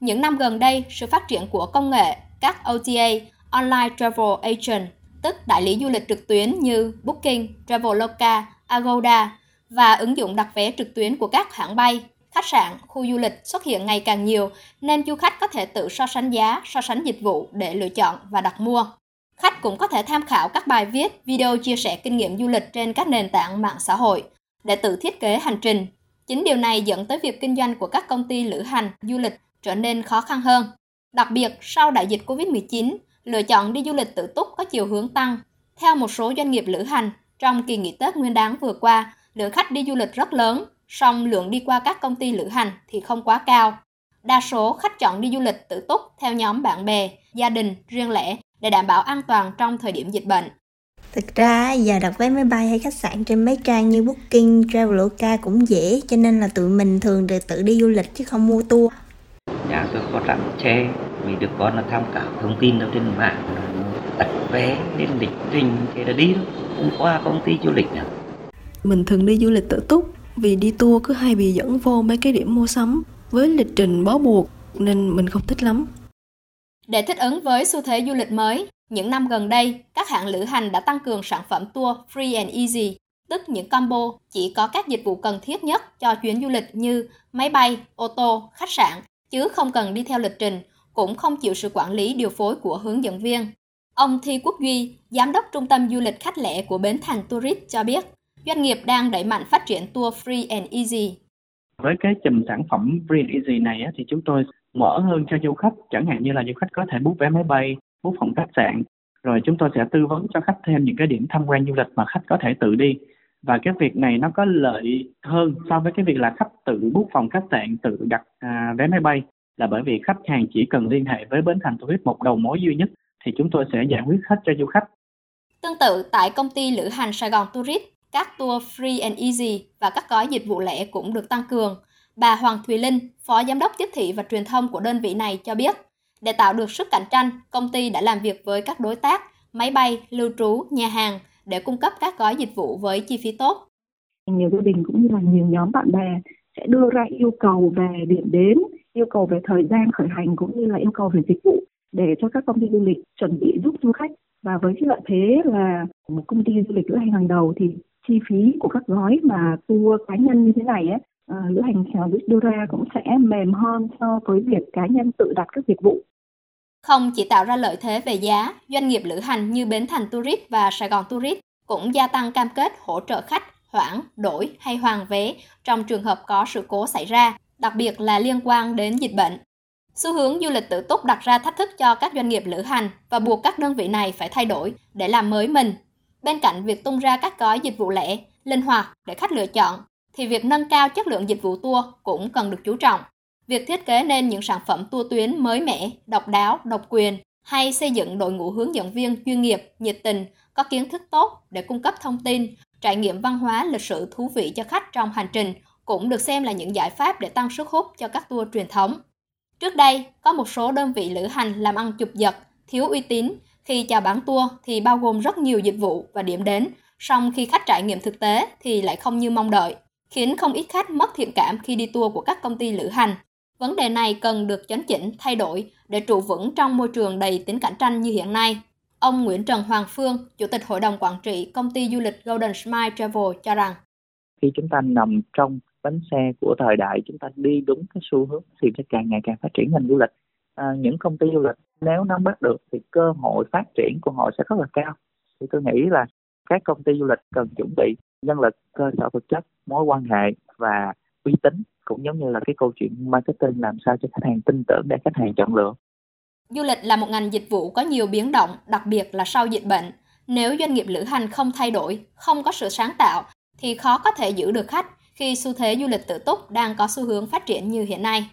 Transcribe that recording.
những năm gần đây, sự phát triển của công nghệ, các OTA, Online Travel Agent, tức đại lý du lịch trực tuyến như Booking, Traveloka, Agoda và ứng dụng đặt vé trực tuyến của các hãng bay, khách sạn, khu du lịch xuất hiện ngày càng nhiều nên du khách có thể tự so sánh giá, so sánh dịch vụ để lựa chọn và đặt mua. Khách cũng có thể tham khảo các bài viết, video chia sẻ kinh nghiệm du lịch trên các nền tảng mạng xã hội để tự thiết kế hành trình. Chính điều này dẫn tới việc kinh doanh của các công ty lữ hành, du lịch trở nên khó khăn hơn. Đặc biệt sau đại dịch Covid-19, lựa chọn đi du lịch tự túc có chiều hướng tăng. Theo một số doanh nghiệp lữ hành, trong kỳ nghỉ Tết Nguyên đán vừa qua, lượng khách đi du lịch rất lớn, song lượng đi qua các công ty lữ hành thì không quá cao. Đa số khách chọn đi du lịch tự túc theo nhóm bạn bè, gia đình, riêng lẻ để đảm bảo an toàn trong thời điểm dịch bệnh. Thực ra giờ đặt vé máy bay hay khách sạn trên mấy trang như Booking, Traveloka cũng dễ cho nên là tụi mình thường đều tự đi du lịch chứ không mua tour. Nhà tôi có rặng tre vì được con là tham khảo thông tin đâu trên mạng đặt vé lên lịch trình thì là đi thôi không qua công ty du lịch nào. Mình thường đi du lịch tự túc vì đi tour cứ hay bị dẫn vô mấy cái điểm mua sắm. Với lịch trình bó buộc nên mình không thích lắm. Để thích ứng với xu thế du lịch mới, những năm gần đây, các hãng lữ hành đã tăng cường sản phẩm tour free and easy, tức những combo chỉ có các dịch vụ cần thiết nhất cho chuyến du lịch như máy bay, ô tô, khách sạn, chứ không cần đi theo lịch trình, cũng không chịu sự quản lý điều phối của hướng dẫn viên. Ông Thi Quốc Duy, Giám đốc Trung tâm Du lịch Khách lẻ của Bến Thành Tourist cho biết, doanh nghiệp đang đẩy mạnh phát triển tour free and easy. Với cái chùm sản phẩm free and easy này thì chúng tôi mở hơn cho du khách, chẳng hạn như là du khách có thể book vé máy bay, book phòng khách sạn, rồi chúng tôi sẽ tư vấn cho khách thêm những cái điểm tham quan du lịch mà khách có thể tự đi và cái việc này nó có lợi hơn so với cái việc là khách tự book phòng khách sạn tự đặt à, vé máy bay là bởi vì khách hàng chỉ cần liên hệ với bến thành tourist một đầu mối duy nhất thì chúng tôi sẽ giải quyết hết cho du khách. Tương tự tại công ty lữ hành Sài Gòn Tourist, các tour free and easy và các gói dịch vụ lẻ cũng được tăng cường. Bà Hoàng Thùy Linh, Phó Giám đốc Tiếp thị và Truyền thông của đơn vị này cho biết, để tạo được sức cạnh tranh, công ty đã làm việc với các đối tác, máy bay, lưu trú, nhà hàng để cung cấp các gói dịch vụ với chi phí tốt. Nhiều gia đình cũng như là nhiều nhóm bạn bè sẽ đưa ra yêu cầu về điểm đến, yêu cầu về thời gian khởi hành cũng như là yêu cầu về dịch vụ để cho các công ty du lịch chuẩn bị giúp du khách và với cái lợi thế là một công ty du lịch lữ hành hàng đầu thì chi phí của các gói mà tour cá nhân như thế này ấy, ờ, lữ hành đưa ra cũng sẽ mềm hơn so với việc cá nhân tự đặt các dịch vụ. Không chỉ tạo ra lợi thế về giá, doanh nghiệp lữ hành như Bến Thành Tourist và Sài Gòn Tourist cũng gia tăng cam kết hỗ trợ khách hoãn, đổi hay hoàn vé trong trường hợp có sự cố xảy ra, đặc biệt là liên quan đến dịch bệnh. Xu hướng du lịch tự túc đặt ra thách thức cho các doanh nghiệp lữ hành và buộc các đơn vị này phải thay đổi để làm mới mình. Bên cạnh việc tung ra các gói dịch vụ lẻ, linh hoạt để khách lựa chọn, thì việc nâng cao chất lượng dịch vụ tour cũng cần được chú trọng. Việc thiết kế nên những sản phẩm tour tuyến mới mẻ, độc đáo, độc quyền hay xây dựng đội ngũ hướng dẫn viên chuyên nghiệp, nhiệt tình, có kiến thức tốt để cung cấp thông tin, trải nghiệm văn hóa lịch sử thú vị cho khách trong hành trình cũng được xem là những giải pháp để tăng sức hút cho các tour truyền thống. Trước đây, có một số đơn vị lữ hành làm ăn chụp giật, thiếu uy tín. Khi chào bán tour thì bao gồm rất nhiều dịch vụ và điểm đến, song khi khách trải nghiệm thực tế thì lại không như mong đợi, khiến không ít khách mất thiện cảm khi đi tour của các công ty lữ hành. Vấn đề này cần được chấn chỉnh, thay đổi để trụ vững trong môi trường đầy tính cạnh tranh như hiện nay. Ông Nguyễn Trần Hoàng Phương, Chủ tịch Hội đồng Quản trị Công ty Du lịch Golden Smile Travel cho rằng Khi chúng ta nằm trong bánh xe của thời đại chúng ta đi đúng cái xu hướng thì sẽ càng ngày càng phát triển ngành du lịch à, những công ty du lịch nếu nắm bắt được thì cơ hội phát triển của họ sẽ rất là cao thì tôi nghĩ là các công ty du lịch cần chuẩn bị nhân lực cơ sở vật chất mối quan hệ và uy tín cũng giống như là cái câu chuyện marketing làm sao cho khách hàng tin tưởng để khách hàng chọn lựa Du lịch là một ngành dịch vụ có nhiều biến động, đặc biệt là sau dịch bệnh. Nếu doanh nghiệp lữ hành không thay đổi, không có sự sáng tạo, thì khó có thể giữ được khách khi xu thế du lịch tự túc đang có xu hướng phát triển như hiện nay.